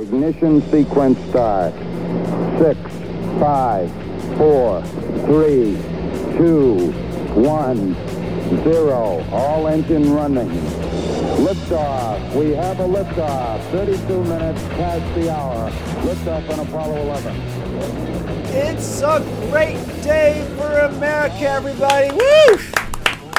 Ignition sequence start. Six, five, four, three, two, one, zero. All engine running. Liftoff. We have a liftoff. 32 minutes past the hour. Liftoff on Apollo 11. It's a great day for America, everybody. Woo!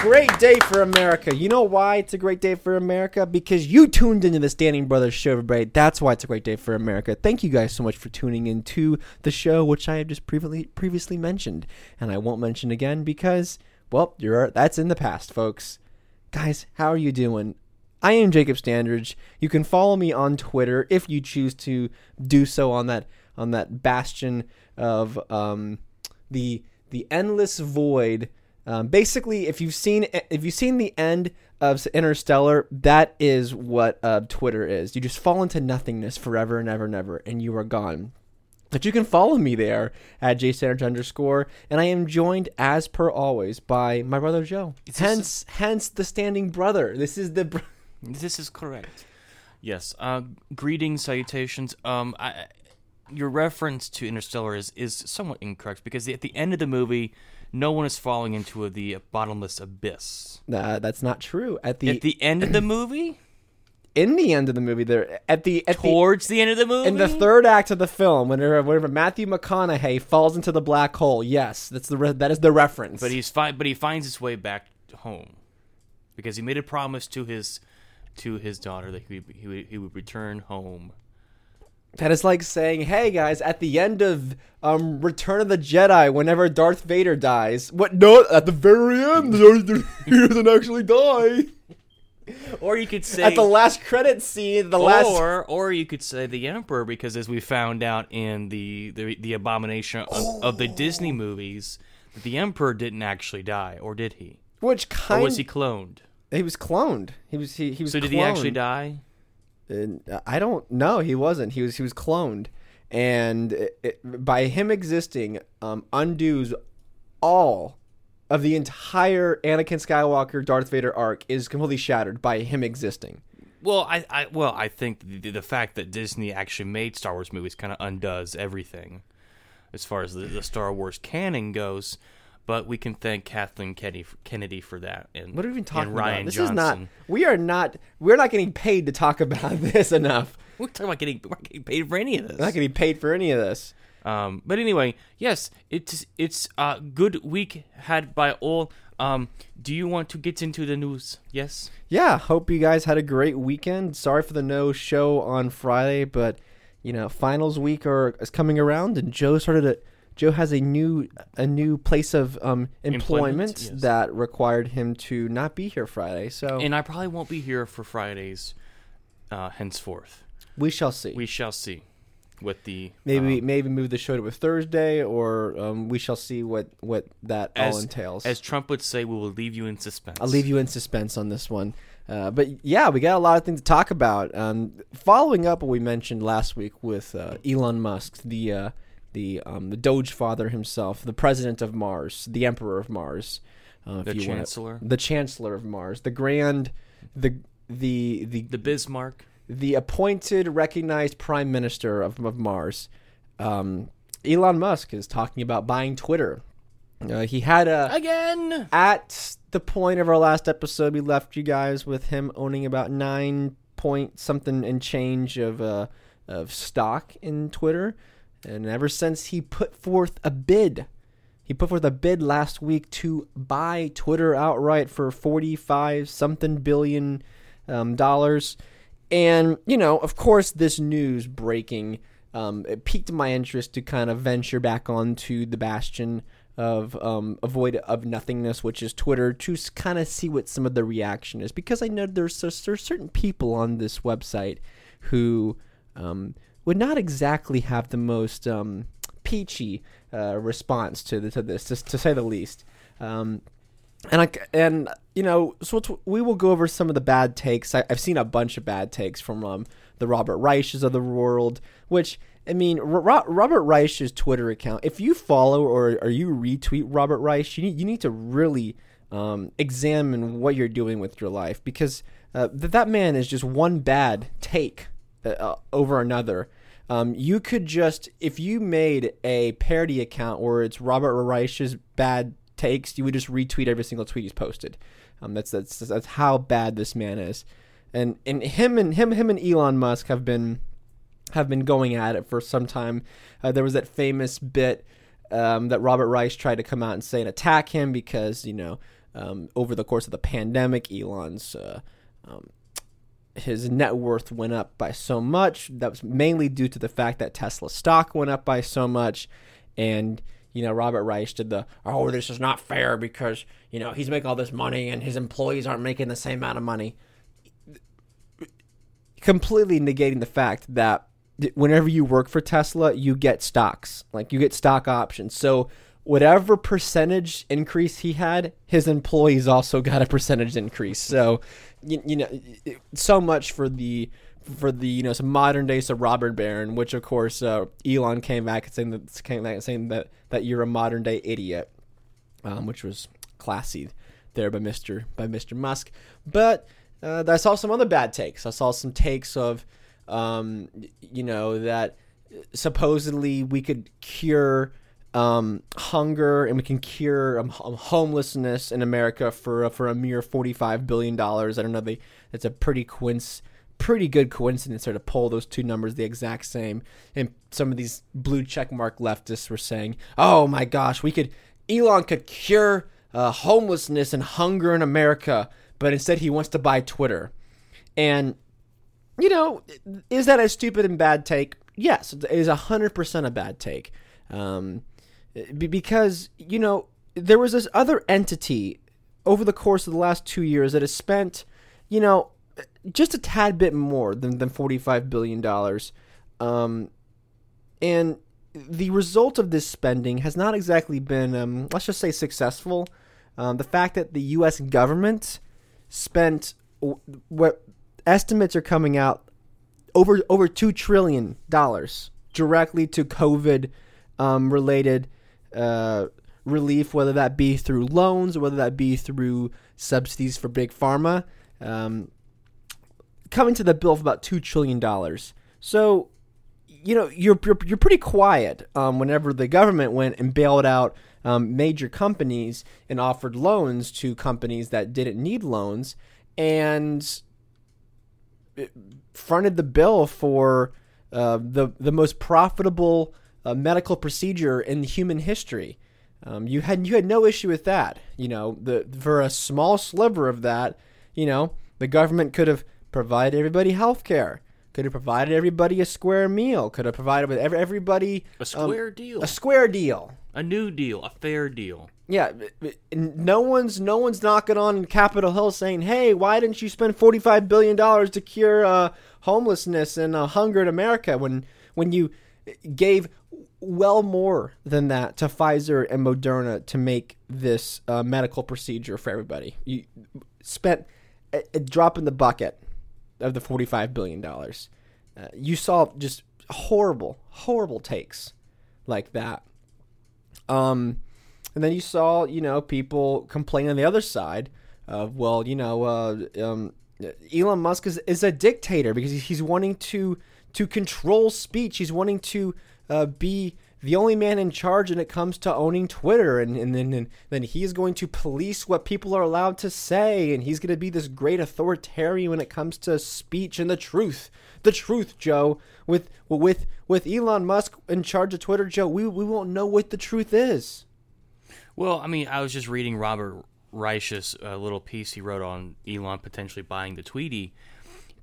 Great day for America. You know why it's a great day for America? Because you tuned into the Standing Brothers show, everybody. That's why it's a great day for America. Thank you guys so much for tuning in to the show, which I have just previously previously mentioned, and I won't mention again because, well, you're that's in the past, folks. Guys, how are you doing? I am Jacob Standridge. You can follow me on Twitter if you choose to do so on that on that bastion of um, the the endless void. Um, basically, if you've seen if you've seen the end of Interstellar, that is what uh, Twitter is. You just fall into nothingness forever and ever and ever, and you are gone. But you can follow me there at jstandridge underscore, and I am joined as per always by my brother Joe. Is this hence, hence the standing brother. This is the. Br- This is correct. Yes. Uh, greetings, salutations. Um, I, your reference to Interstellar is, is somewhat incorrect because at the end of the movie, no one is falling into the bottomless abyss. Nah, that's not true. At the, At the end of the movie, in the end of the movie, there at the at the towards the, end of the movie, in the third act of the film, whenever whenever Matthew McConaughey falls into the black hole, yes, that's the re- that is the reference. But he's fi- but he finds his way back home because he made a promise to his to his daughter that he would, he would, he would return home. That is like saying, "Hey guys, at the end of um Return of the Jedi, whenever Darth Vader dies, what? No, at the very end, he doesn't actually die. Or you could say At the last credit scene, the last or or you could say the emperor because as we found out in the the, the abomination of, of the Disney movies, the emperor didn't actually die, or did he? which kind? Or was he cloned? he was cloned. He was he, he was So did he actually die? And I don't know. He wasn't. He was he was cloned, and it, it, by him existing, um, undoes all of the entire Anakin Skywalker Darth Vader arc is completely shattered by him existing. Well, I, I well I think the, the fact that Disney actually made Star Wars movies kind of undoes everything as far as the, the Star Wars canon goes. But we can thank Kathleen Kennedy, Kennedy for that. And What are we even talking Ryan about? This Johnson. is not. We are not. We're not getting paid to talk about this enough. We're talking about getting we're not getting paid for any of this. We're not getting paid for any of this. Um, but anyway, yes, it's it's a good week had by all. Um, do you want to get into the news? Yes. yeah, hope you guys had a great weekend. Sorry for the no show on Friday, but you know, finals week are is coming around, and Joe started a Joe has a new a new place of um, employment, Employment, yes. that required him to not be here Friday. So And I probably won't be here for Fridays, uh, henceforth. we shall see. We shall see. With the maybe um, maybe move the show to a Thursday, or um, we shall see what what that all entails. as Trump would say, we will leave you in suspense. I'll leave you in suspense on this one. Uh, but yeah, we got a lot of things to talk about. Um, following up what we mentioned last week with uh, Elon Musk, the uh, the um, the Doge father himself, the president of Mars, the emperor of Mars, uh, The if you wanna- chancellor. the chancellor of Mars, the grand, the the the the Bismarck. the appointed, recognized prime minister of, of Mars, um, Elon Musk is talking about buying Twitter. Uh, he had a Again. at the point of our last episode, we left you guys with him owning about nine point something and change of uh, of stock in Twitter, and ever since he put forth a bid, he put forth a bid last week to buy Twitter outright for forty five something billion um, dollars, and you know, of course, this news breaking. Um, it piqued my interest to kind of venture back onto the bastion of um, avoid of nothingness, which is Twitter, to kind of see what some of the reaction is, because I know there's there's certain people on this website who um, would not exactly have the most um, peachy uh, response to the, to this, to, to say the least. Um, and I and you know, so we will go over some of the bad takes. I, I've seen a bunch of bad takes from um, the Robert Reiches of the world, which I mean, Ro- Robert Reich's Twitter account. If you follow or, or you retweet Robert Reich, you need you need to really um, examine what you're doing with your life because uh, th- that man is just one bad take uh, over another. Um, you could just if you made a parody account where it's Robert Reich's bad takes, you would just retweet every single tweet he's posted. Um, that's that's that's how bad this man is, and and him and him him and Elon Musk have been have been going at it for some time. Uh, there was that famous bit um, that Robert Reich tried to come out and say and attack him because you know um, over the course of the pandemic, Elon's uh, um, his net worth went up by so much. That was mainly due to the fact that Tesla stock went up by so much, and you know Robert Reich did the oh this is not fair because you know he's making all this money and his employees aren't making the same amount of money. Completely negating the fact that whenever you work for Tesla, you get stocks, like you get stock options. So whatever percentage increase he had, his employees also got a percentage increase. So, you, you know, so much for the for the you know some modern day so robber baron, which of course uh, Elon came back and saying that came back saying that that you're a modern day idiot, um, which was classy there by Mister by Mister Musk. But uh, I saw some other bad takes. I saw some takes of um, you know that supposedly we could cure um, hunger and we can cure um, homelessness in America for uh, for a mere forty five billion dollars. I don't know. They, it's a pretty coinc- pretty good coincidence there to pull those two numbers the exact same. And some of these blue checkmark leftists were saying, "Oh my gosh, we could Elon could cure uh, homelessness and hunger in America, but instead he wants to buy Twitter." And you know, is that a stupid and bad take? Yes, it is hundred percent a bad take. Um, because you know there was this other entity over the course of the last two years that has spent, you know, just a tad bit more than, than $45 billion. Um, and the result of this spending has not exactly been, um, let's just say, successful. Um, the fact that the U.S. government spent what estimates are coming out over over two trillion dollars directly to COVID um, related uh, relief, whether that be through loans or whether that be through subsidies for big pharma, um, coming to the bill of about two trillion dollars. So, you know, you're you're, you're pretty quiet um, whenever the government went and bailed out um, major companies and offered loans to companies that didn't need loans and fronted the bill for uh, the the most profitable a medical procedure in human history. Um, you had you had no issue with that. You know, the for a small sliver of that, you know, the government could have provided everybody health care, could have provided everybody a square meal, could have provided with every, everybody a square um, deal, a square deal, a new deal, a fair deal. Yeah, no one's no one's knocking on Capitol Hill saying, "Hey, why didn't you spend forty five billion dollars to cure uh, homelessness and uh, hunger in America when when you gave well more than that to Pfizer and Moderna to make this uh, medical procedure for everybody. You spent a, a, drop in the bucket of the $45 billion. Uh, you saw just horrible, horrible takes like that. Um, and then you saw, you know, people complain on the other side of, well, you know, uh, um, Elon Musk is, is a dictator because he's wanting to to control speech. He's wanting to uh, be the only man in charge when it comes to owning Twitter, and, and then and then he's going to police what people are allowed to say, and he's going to be this great authoritarian when it comes to speech and the truth. The truth, Joe. With with with Elon Musk in charge of Twitter, Joe, we we won't know what the truth is. Well, I mean, I was just reading Robert Reich's uh, little piece he wrote on Elon potentially buying the Tweety,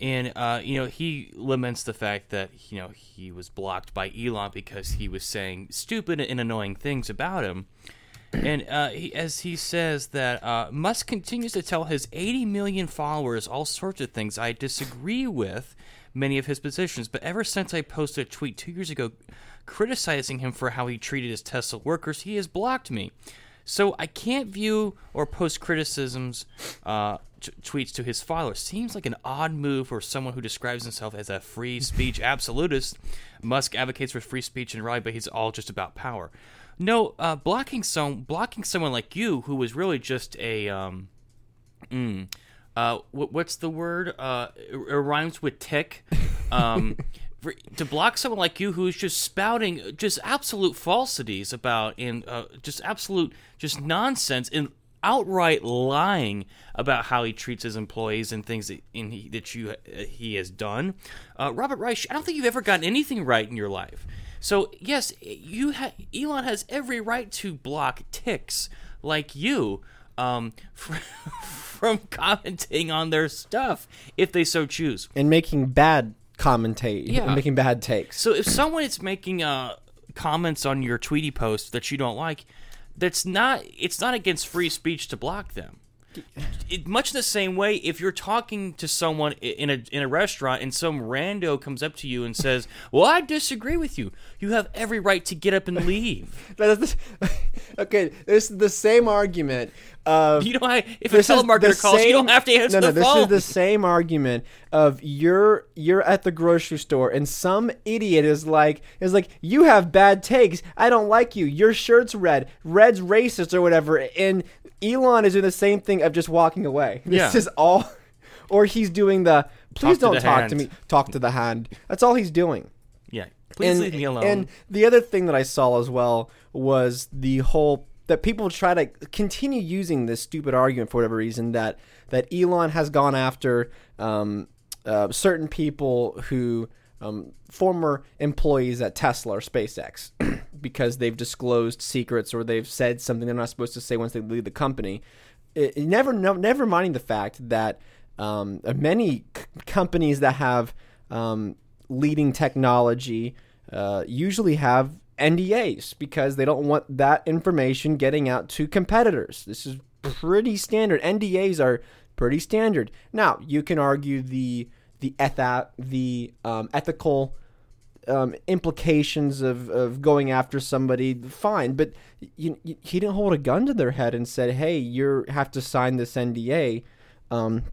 and uh, you know he laments the fact that you know he was blocked by Elon because he was saying stupid and annoying things about him. And uh, he, as he says that uh, Musk continues to tell his 80 million followers all sorts of things I disagree with many of his positions, but ever since I posted a tweet two years ago criticizing him for how he treated his Tesla workers, he has blocked me. So I can't view or post criticisms uh, t- tweets to his followers. Seems like an odd move for someone who describes himself as a free speech absolutist. Musk advocates for free speech and right, but he's all just about power. No, uh, blocking some blocking someone like you who was really just a um, mm, uh, what's the word? Uh, it, it rhymes with tick. Um, for, to block someone like you who's just spouting just absolute falsities about and uh, just absolute just nonsense and outright lying about how he treats his employees and things that in he, that you uh, he has done. Uh, Robert Reich, I don't think you've ever gotten anything right in your life. So yes, you ha- Elon has every right to block ticks like you um, from commenting on their stuff if they so choose. and making bad commentate, Yeah. making bad takes. So if someone is making uh, comments on your Tweety post that you don't like, that's not it's not against free speech to block them. It, much the same way, if you're talking to someone in a in a restaurant and some rando comes up to you and says, "Well, I disagree with you," you have every right to get up and leave. Okay, this is the same argument of You know, I, if a This is the telemarketer calls, you don't have to answer no, no, the phone. This is the same argument of you're you're at the grocery store and some idiot is like is like you have bad takes. I don't like you. Your shirt's red. Red's racist or whatever. And Elon is doing the same thing of just walking away. This Yeah. is all, or he's doing the please to don't the talk hand." to me. Talk to the hand. That's all he's doing. yeah, please and, leave me alone. And the other thing that I saw as well was the whole that people try to continue using this stupid argument for whatever reason that that Elon has gone after um, uh, certain people who um, former employees at Tesla or SpaceX because they've disclosed secrets or they've said something they're not supposed to say once they leave the company. It, it never, no, never minding the fact that um, many c- companies that have um, leading technology uh, usually have NDAs because they don't want that information getting out to competitors. This is pretty standard. NDAs are pretty standard. Now you can argue the the the um, ethical um, implications of, of going after somebody, fine. But you, you, he didn't hold a gun to their head and said, "Hey, you have to sign this NDA, um,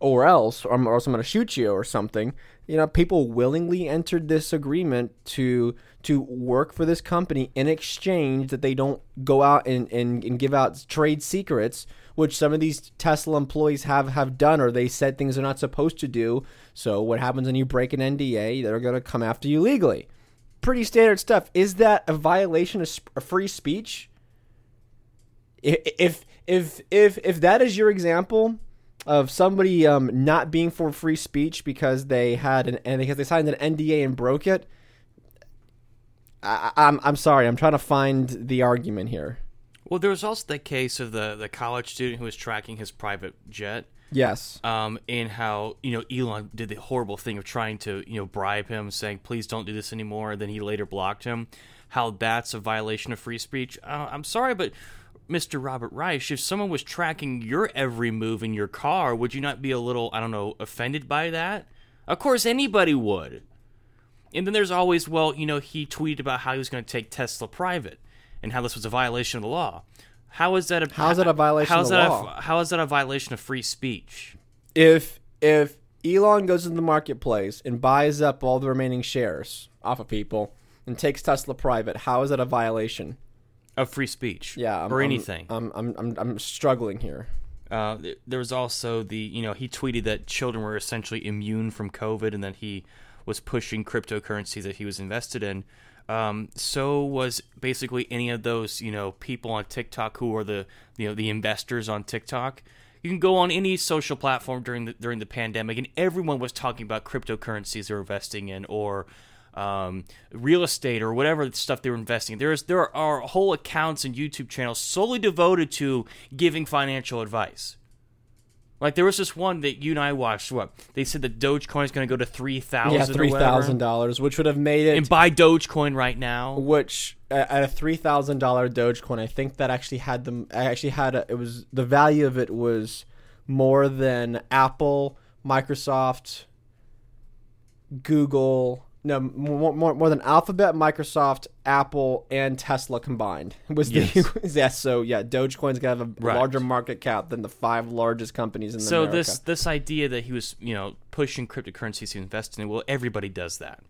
or else, or, or else I'm going to shoot you or something." You know, people willingly entered this agreement to to work for this company in exchange that they don't go out and, and, and give out trade secrets, which some of these Tesla employees have, have done, or they said things they're not supposed to do. So what happens when you break an NDA? They're going to come after you legally. Pretty standard stuff. Is that a violation of free speech? If if if if that is your example of somebody um, not being for free speech because they had an and because they signed an NDA and broke it, I- I'm I'm sorry. I'm trying to find the argument here. Well, there was also the case of the the college student who was tracking his private jet. Yes. um, and how you know Elon did the horrible thing of trying to you know bribe him, saying please don't do this anymore. And then he later blocked him. How that's a violation of free speech. Uh, I'm sorry, but Mr. Robert Reich, if someone was tracking your every move in your car, would you not be a little I don't know offended by that? Of course, anybody would. And then there's always, well, you know, he tweeted about how he was going to take Tesla private and how this was a violation of the law. How is that a How is that a violation how of is the that law? A, how is that a violation of free speech? If if Elon goes into the marketplace and buys up all the remaining shares off of people and takes Tesla private, how is that a violation? of free speech Yeah, I'm, or anything I'm I'm I'm, I'm struggling here. uh, there was also the you know he tweeted that children were essentially immune from covid and that he was pushing cryptocurrency that he was invested in um, so was basically any of those you know people on tiktok who are the you know the investors on tiktok you can go on any social platform during the during the pandemic and everyone was talking about cryptocurrencies they're investing in or um, real estate or whatever stuff they were investing in. There's there are whole accounts and YouTube channels solely devoted to giving financial advice. Like there was this one that you and I watched. What they said that Dogecoin is going to go to three thousand. Yeah, three thousand dollars, which would have made it And buy Dogecoin right now. which at at a three thousand dollar Dogecoin, I think that actually had them. I actually had a, it was the value of it was more than Apple, Microsoft, Google. No, more, more, more than Alphabet, Microsoft, Apple, and Tesla combined was the Yes. yeah. So yeah, Dogecoin's gonna have a Right. larger market cap than the five largest companies in the. So America. this this idea that he was you know pushing cryptocurrencies to invest in, well, everybody does that.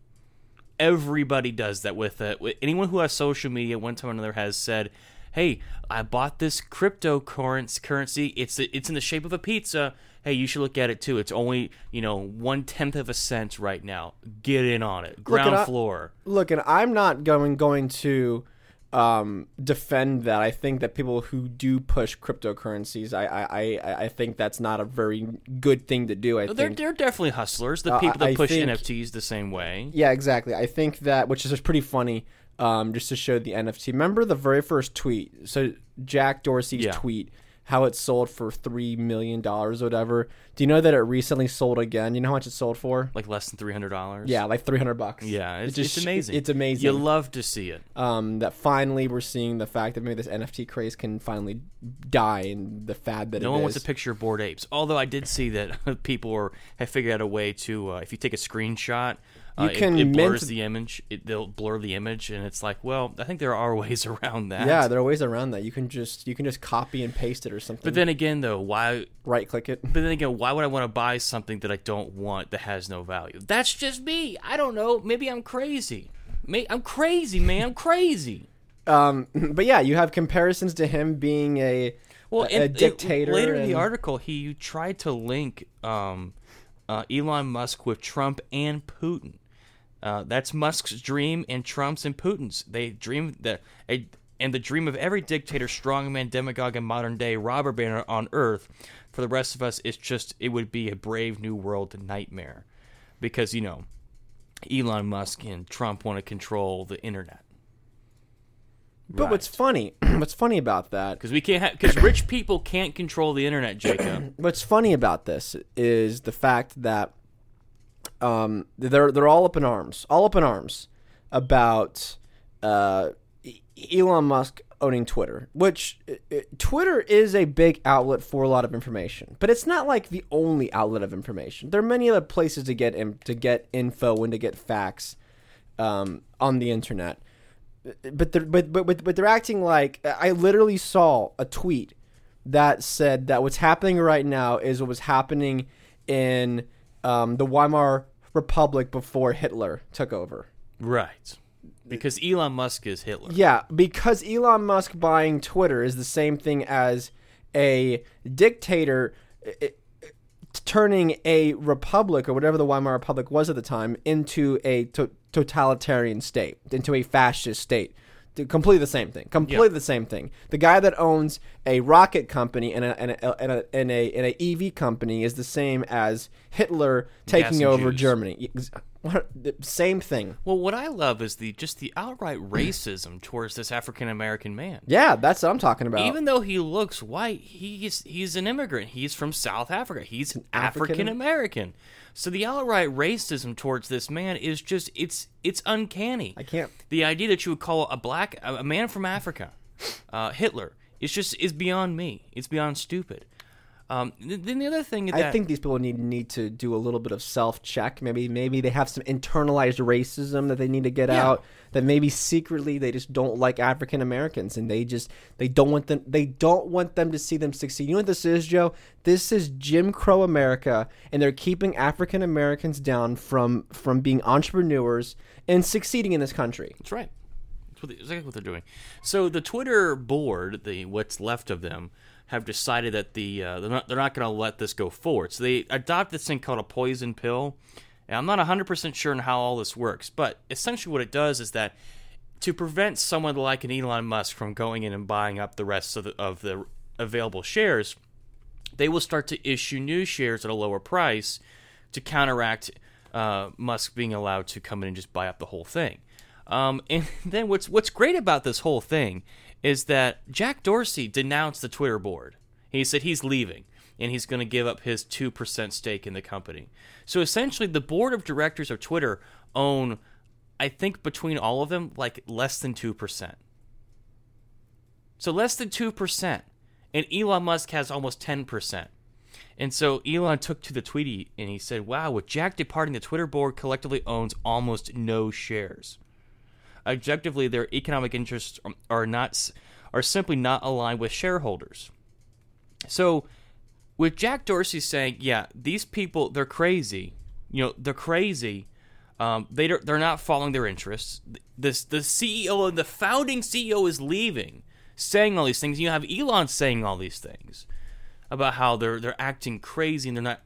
Everybody does that with it. Anyone who has social media, one time or another has said, hey, I bought this cryptocurrency. It's it's in the shape of a pizza. Hey, you should look at it too. It's only you know one tenth of a cent right now. Get in on it. Ground I- floor. Look, and I'm not going going to um, defend that. I think that people who do push cryptocurrencies, I I, I, I think that's not a very good thing to do. I They're think they're definitely hustlers. The Uh, people that I push think- NFTs the same way. Yeah, exactly. I think that, which is pretty funny, um, just to show the NFT. Remember the very first tweet? So Jack Dorsey's Yeah. tweet, how it sold for three million dollars or whatever. Do you know that it recently sold again? You know how much it sold for? Like less than three hundred dollars. Yeah, like three hundred bucks. Yeah, It it's, just- it's amazing. It's amazing. You love to see it. um, that finally we're seeing the fact that maybe this NFT craze can finally die and the fad that No one is. wants a picture of bored apes. Although I did see that people are, have figured out a way to, uh, if you take a screenshot, You it- can it, blurs mint- the image. It, they'll blur the image, and it's like, well, I think there are ways around that. yeah, there are ways around that. You can just you can just copy and paste it or something. But then again, though, why? right click it. But then again, why would I want to buy something that I don't want that has no value? That's just me. I don't know. Maybe I'm crazy. May I'm crazy, man. I'm crazy. Um, but yeah, you have comparisons to him being a well, a, and a it- dictator. later in the article, he tried to link um, uh, Elon Musk with Trump and Putin. Uh, that's Musk's dream and Trump's and Putin's. They dream that a, and the dream of every dictator, strongman, demagogue, and modern day robber baron on Earth. For the rest of us, it's just it would be a brave new world nightmare, because you know, Elon Musk and Trump want to control the internet. But what's funny, what's funny about that, because we can't because rich people can't control the internet, Jacob. what's funny about this is the fact that um, they're they're all up in arms, all up in arms about uh, Elon Musk owning Twitter, which uh, uh, Twitter is a big outlet for a lot of information, but it's not like the only outlet of information. There are many other places to get in, to get info and to get facts um, on the internet. But they're but but but they're acting like I literally saw a tweet that said that what's happening right now is what was happening in um, the Weimar Republic before Hitler took over. Right. Because Elon Musk is Hitler. Yeah, because Elon Musk buying Twitter is the same thing as a dictator i- i- turning a republic or whatever the Weimar Republic was at the time into a to- totalitarian state, into a fascist state. Completely the same thing. Completely the same thing. The guy that owns a rocket company and a and a, and a, and a, and a EV company is the same as Hitler taking over Jews. Germany. The Same thing. Well, what I love is the just the outright racism towards this African American man. Yeah, that's what I'm talking about. Even though he looks white, he's he's an immigrant. He's from South Africa. He's African- African American. So the outright racism towards this man is just it's it's uncanny. I can't The idea that you would call a black a man from Africa uh, Hitler it's just is beyond me. It's beyond stupid. Um, then the other thing that I think these people need need to do a little bit of self check. Maybe maybe they have some internalized racism that they need to get Yeah. out. That maybe secretly they just don't like African Americans and they just they don't want them they don't want them to see them succeed. You know what this is, Joe? This is Jim Crow America, and they're keeping African Americans down from from being entrepreneurs and succeeding in this country. That's right. That's what they, exactly what they're doing. So the Twitter board, the what's left of them, have decided that the uh, they're not they're not going to let this go forward. So they adopt this thing called a poison pill. And I'm not 100% sure on how all this works, but essentially what it does is that to prevent someone like an Elon Musk from going in and buying up the rest of the, of the available shares, they will start to issue new shares at a lower price to counteract uh, Musk being allowed to come in and just buy up the whole thing. Um, and then what's what's great about this whole thing is that Jack Dorsey denounced the Twitter board. He said he's leaving and he's going to give up his two percent stake in the company. So essentially, the board of directors of Twitter own, I think, between all of them, like less than two percent. So less than two percent, and Elon Musk has almost ten percent. And so Elon took to the Tweety and he said, "Wow, with Jack departing, the Twitter board collectively owns almost no shares. Objectively, their economic interests are not are simply not aligned with shareholders." So, with Jack Dorsey saying, "Yeah, these people they're crazy," you know, they're crazy. Um, they they're not following their interests. This the CEO and the founding CEO is leaving saying all these things. You have Elon saying all these things about how they're they're acting crazy and they're not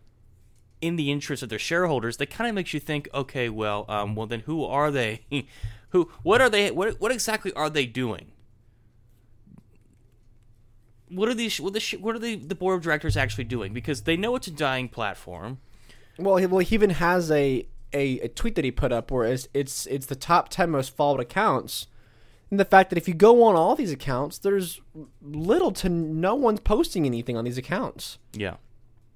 in the interest of their shareholders. That kind of makes you think, okay, well, um, well then who are they? who? What are they? What what exactly are they doing? What are these? What, the, what are the the board of directors actually doing? Because they know it's a dying platform. Well, he, well, he even has a, a, a tweet that he put up where it's, it's it's the top ten most followed accounts, and the fact that if you go on all these accounts, there's little to no one's posting anything on these accounts. Yeah.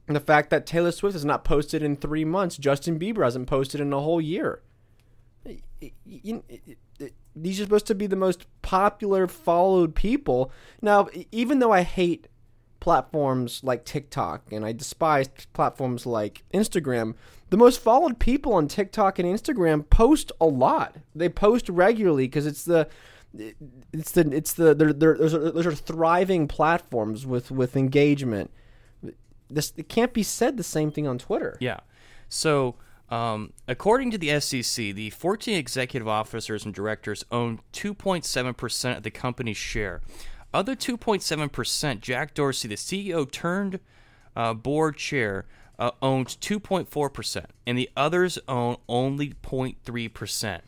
And the fact that Taylor Swift has not posted in three months, Justin Bieber hasn't posted in a whole year. These are supposed to be the most popular, followed people. Now, even though I hate platforms like TikTok and I despise platforms like Instagram, the most followed people on TikTok and Instagram post a lot. They post regularly because it's the it's the it's the they're, they're, those, are, those are thriving platforms with with engagement. This it can't be said the same thing on Twitter. Yeah. So, um, according to the SEC, the 14 executive officers and directors own 2.7% of the company's share. Other 2.7%, Jack Dorsey, the CEO turned uh, board chair, uh, owns 2.4%, and the others own only 0.3%.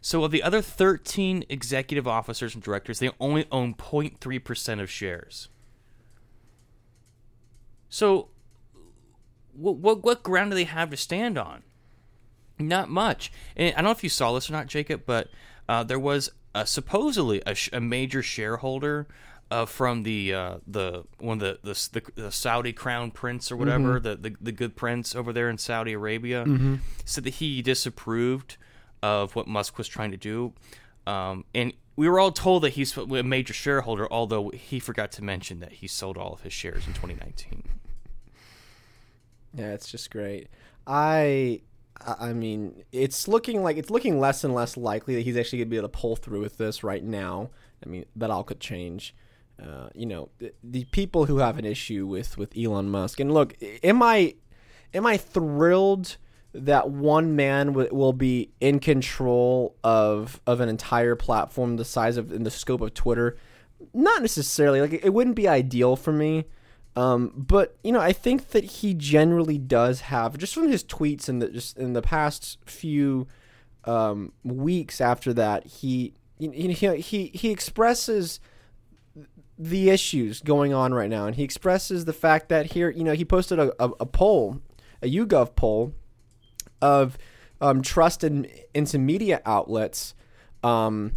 So, of the other 13 executive officers and directors, they only own 0.3% of shares. So, what, what, what ground do they have to stand on? Not much. And I don't know if you saw this or not, Jacob, but uh, there was uh, supposedly a, sh- a, major shareholder uh, from the uh, the one of the, the, the Saudi crown prince or whatever mm-hmm. the, the, the good prince over there in Saudi Arabia mm-hmm. said that he disapproved of what Musk was trying to do, um, and we were all told that he's a major shareholder, although he forgot to mention that he sold all of his shares in 2019. Yeah, it's just great. I I mean, it's looking like it's looking less and less likely that he's actually going to be able to pull through with this right now. I mean, that all could change. Uh, you know, the, the, people who have an issue with with Elon Musk. And look, am I am I thrilled that one man w- will be in control of of an entire platform the size of in the scope of Twitter? Not necessarily. Like it wouldn't be ideal for me. Um, but you know, I think that he generally does have just from his tweets in the just in the past few um, weeks after that, he he he he expresses the issues going on right now, and he expresses the fact that here, you know, he posted a, a, a poll, a YouGov poll of um, trust in, into media outlets. Um,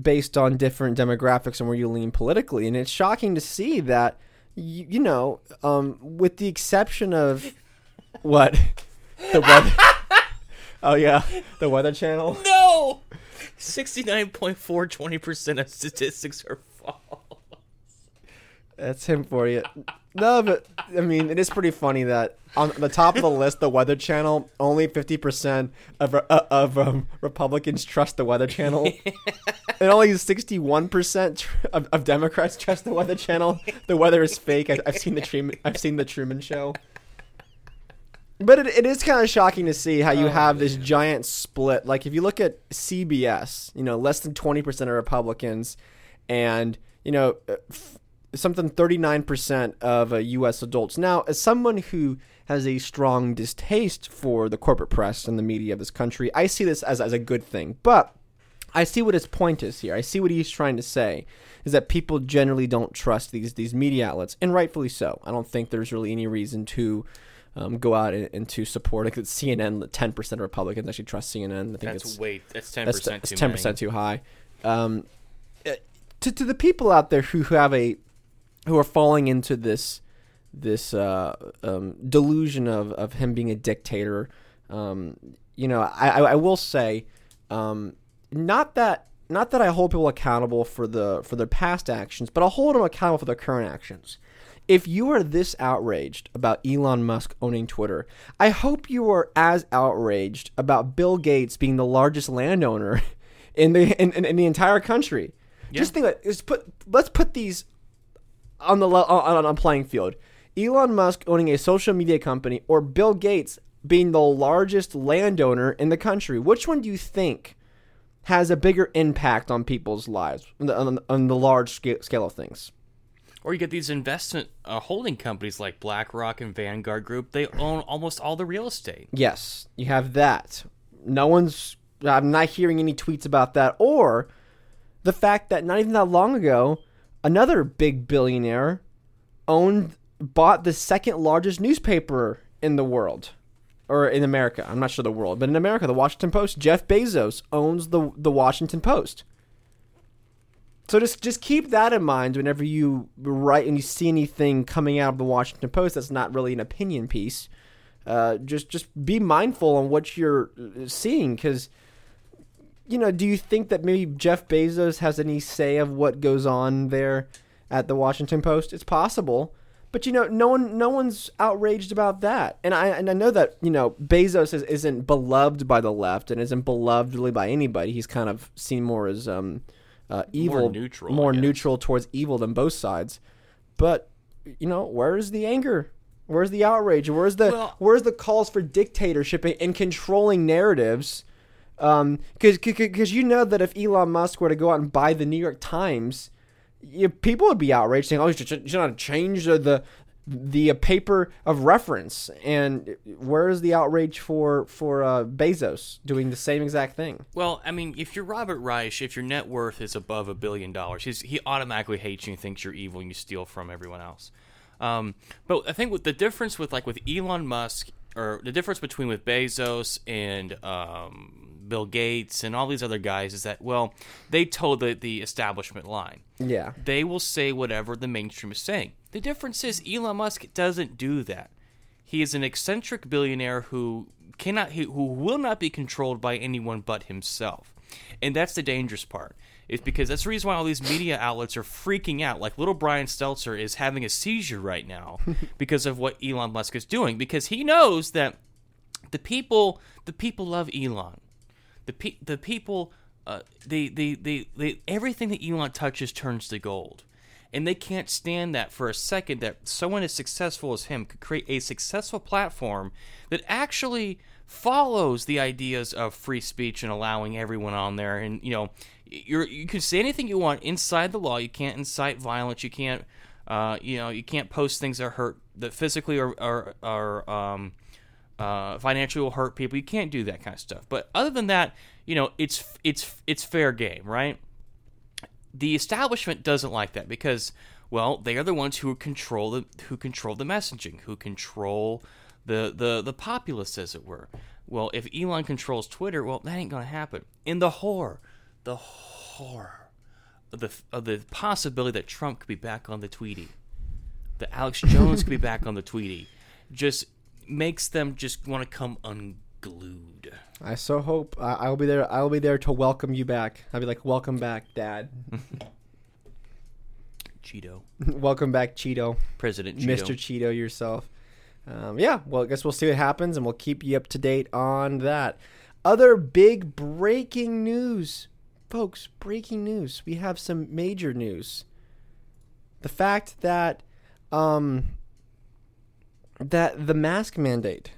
based on different demographics and where you lean politically. And it's shocking to see that you, you know, um, with the exception of what the weather. oh yeah, the Weather Channel. No, sixty nine point four twenty percent of statistics are false. That's him for you. No, but I mean, it is pretty funny that on the top of the list, the Weather Channel, only fifty percent of uh, of um, Republicans trust the Weather Channel, and only sixty-one percent of, of Democrats trust the Weather Channel. The weather is fake. I, have seen the Truman. I've seen the Truman Show. But it, it is kind of shocking to see how you oh, have this giant split. Like if you look at CBS, you know, less than twenty percent of Republicans, and you know. F- something 39% of uh, U.S. adults. Now, as someone who has a strong distaste for the corporate press and the media of this country, I see this as, as a good thing. But I see what his point is here. I see what he's trying to say is that people generally don't trust these these media outlets, and rightfully so. I don't think there's really any reason to um, go out and, and, to support like CNN. Ten percent of Republicans actually trust CNN. I think that's it's wait, that's ten percent. That's ten percent too high. Um, eh, to to the people out there who, who have a who are falling into this this uh, um, delusion of, of him being a dictator. Um, you know, I, I will say, um, not that not that I hold people accountable for the for their past actions, but I'll hold them accountable for their current actions. If you are this outraged about Elon Musk owning Twitter, I hope you are as outraged about Bill Gates being the largest landowner in the in, in, in the entire country. Yeah. Just think, like, put let's put these on the on, on playing field. Elon Musk owning a social media company or Bill Gates being the largest landowner in the country. Which one do you think has a bigger impact on people's lives on the, on, on the large scale, scale of things. Or you get these investment uh, holding companies like BlackRock and Vanguard Group. They own almost all the real estate. Yes, you have that. No one's. I'm not hearing any tweets about that. Or the fact that not even that long ago, another big billionaire owned, bought the second largest newspaper in the world, or in America. I'm not sure the world, but in America, the Washington Post. Jeff Bezos owns the the Washington Post. So just just keep that in mind whenever you write and you see anything coming out of the Washington Post that's not really an opinion piece. Uh, just just be mindful on what you're uh, seeing because you know do you think that maybe Jeff Bezos has any say of what goes on there at the Washington Post? It's possible, but you know no one no one's outraged about that. And I and I know that you know Bezos is, isn't beloved by the left and isn't beloved really by anybody. He's kind of seen more as um uh, evil, neutral, more neutral towards evil than both sides. But you know, where's the anger? Where's the outrage? Where's the Well- where's the calls for dictatorship and, and controlling narratives? Um, because because you know that if Elon Musk were to go out and buy the New York Times, you, people would be outraged, saying, "Oh, you should, you should not change the the, uh, paper of reference." And where is the outrage for for uh, Bezos doing the same exact thing? Well, I mean, if you're Robert Reich, if your net worth is above a billion dollars, he automatically hates you and thinks you're evil and you steal from everyone else. Um, but I think with the difference with like with Elon Musk, or the difference between with Bezos and um, Bill Gates and all these other guys is that well, they told the the establishment line. Yeah, They will say whatever the mainstream is saying. The difference is Elon Musk doesn't do that. He is an eccentric billionaire who cannot who who will not be controlled by anyone but himself. And that's the dangerous part. Is because that's the reason why all these media outlets are freaking out. Like little Brian Stelter is having a seizure right now because of what Elon Musk is doing because he knows that the people the people love Elon. The pe- the people uh, they, they, they, they everything that Elon touches turns to gold. And they can't stand that for a second that someone as successful as him could create a successful platform that actually follows the ideas of free speech and allowing everyone on there. And you know you're you can say anything you want inside the law. You can't incite violence. You can't uh, you know you can't post things that hurt that physically or or, or um, uh, financially will hurt people. You can't do that kind of stuff. But other than that, you know, it's it's it's fair game, right? The establishment doesn't like that because, well, they are the ones who control the who control the messaging, who control the the the populace, as it were. Well, if Elon controls Twitter, well, that ain't gonna happen. In the horror, the horror of the of the possibility that Trump could be back on the Tweety, that Alex Jones could be back on the Tweety, just makes them just want to come unglued. I so hope I I will be there. I will be there to welcome you back. I'll be like, "Welcome back, Dad. Cheeto, welcome back, Cheeto, President Cheeto. Mr. Cheeto yourself." Um, yeah, well, I guess we'll see what happens, and we'll keep you up to date on that. Other big breaking news, folks. Breaking news. We have some major news. The fact that, um, that the mask mandate,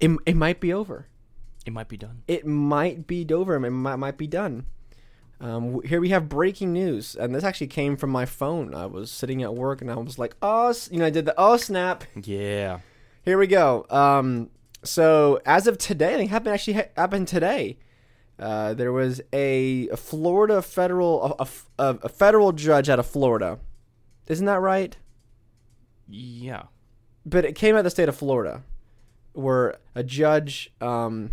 it, it might be over. It might be done. it might be over. It might, might be done. Um, here we have breaking news, and this actually came from my phone. I was sitting at work, and I was like, "Oh, you know, I did the oh snap." Yeah. Here we go. Um, so as of today, I think happened actually ha- happened today. Uh, there was a, a Florida federal a, a, a federal judge out of Florida. Isn't that right? Yeah. But it came out of the state of Florida, where a judge, um,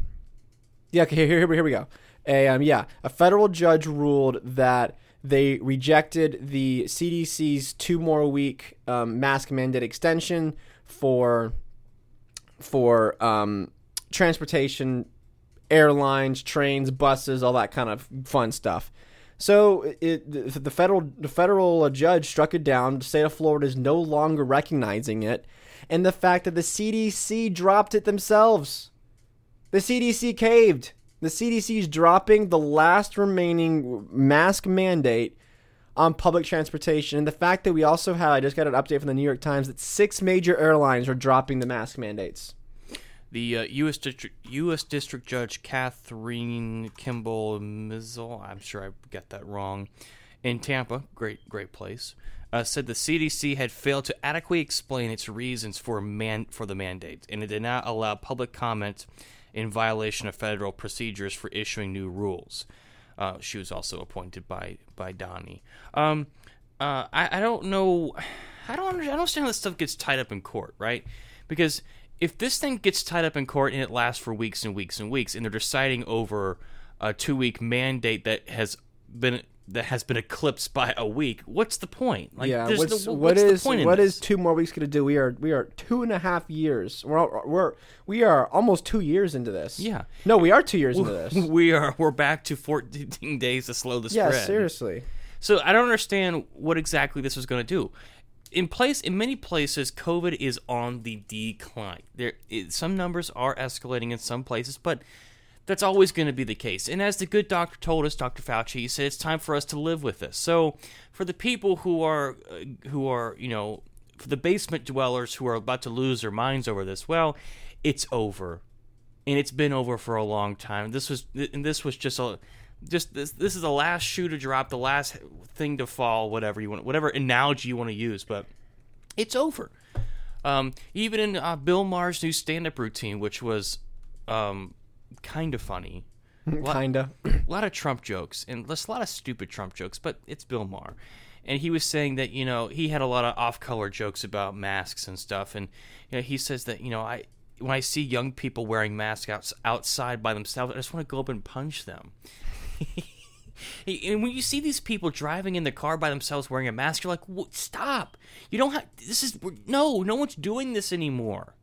yeah, okay, here, here, here we go. A, um, yeah, a federal judge ruled that they rejected the CDC's two more week um, mask mandate extension for for um, transportation, airlines, trains, buses, all that kind of fun stuff. So it, the federal the federal judge struck it down. The state of Florida is no longer recognizing it, and the fact that the CDC dropped it themselves. The CDC caved. The CDC is dropping the last remaining mask mandate on public transportation, and the fact that we also had I just got an update from the New York Times that six major airlines are dropping the mask mandates. The uh, U.S. District U.S. District Judge Kathryn Kimball Mizelle, I'm sure I got that wrong, in Tampa, great great place, uh, said the CDC had failed to adequately explain its reasons for man for the mandate, and it did not allow public comment in violation of federal procedures for issuing new rules. Uh, she was also appointed by by Donnie. Um, uh, I, I don't know. I don't I don't understand how this stuff gets tied up in court, right? Because if this thing gets tied up in court and it lasts for weeks and weeks and weeks, and they're deciding over a two week mandate that has been that has been eclipsed by a week, what's the point? Like, yeah, what's, no- what what's the is point in what is two more weeks going to do? We are we are two and a half years. We're all, we're we are almost two years into this. Yeah. no, we are two years into this. we are we're back to 14 days to slow the yeah, spread. seriously. So I don't understand what exactly this was going to do. In place, in many places, COVID is on the decline. There, it, some numbers are escalating in some places, but that's always going to be the case. And as the good doctor told us, Dr. Fauci, he said it's time for us to live with this. So for the people who are, uh, who are, you know, for the basement dwellers who are about to lose their minds over this, well, it's over and it's been over for a long time. This was and this was just a just this this is the last shoe to drop, the last thing to fall, whatever you want, whatever analogy you want to use, but it's over. Um, even in uh, Bill Maher's new stand-up routine, which was um, kind of funny, Kinda. a lot of Trump jokes and there's a lot of stupid Trump jokes, but it's Bill Maher. And he was saying that, you know, he had a lot of off color jokes about masks and stuff. And, you know, he says that, you know, I, when I see young people wearing masks outs outside by themselves, I just want to go up and punch them. And when you see these people driving in the car by themselves wearing a mask, you're like, stop. You don't have, this is, no, no one's doing this anymore.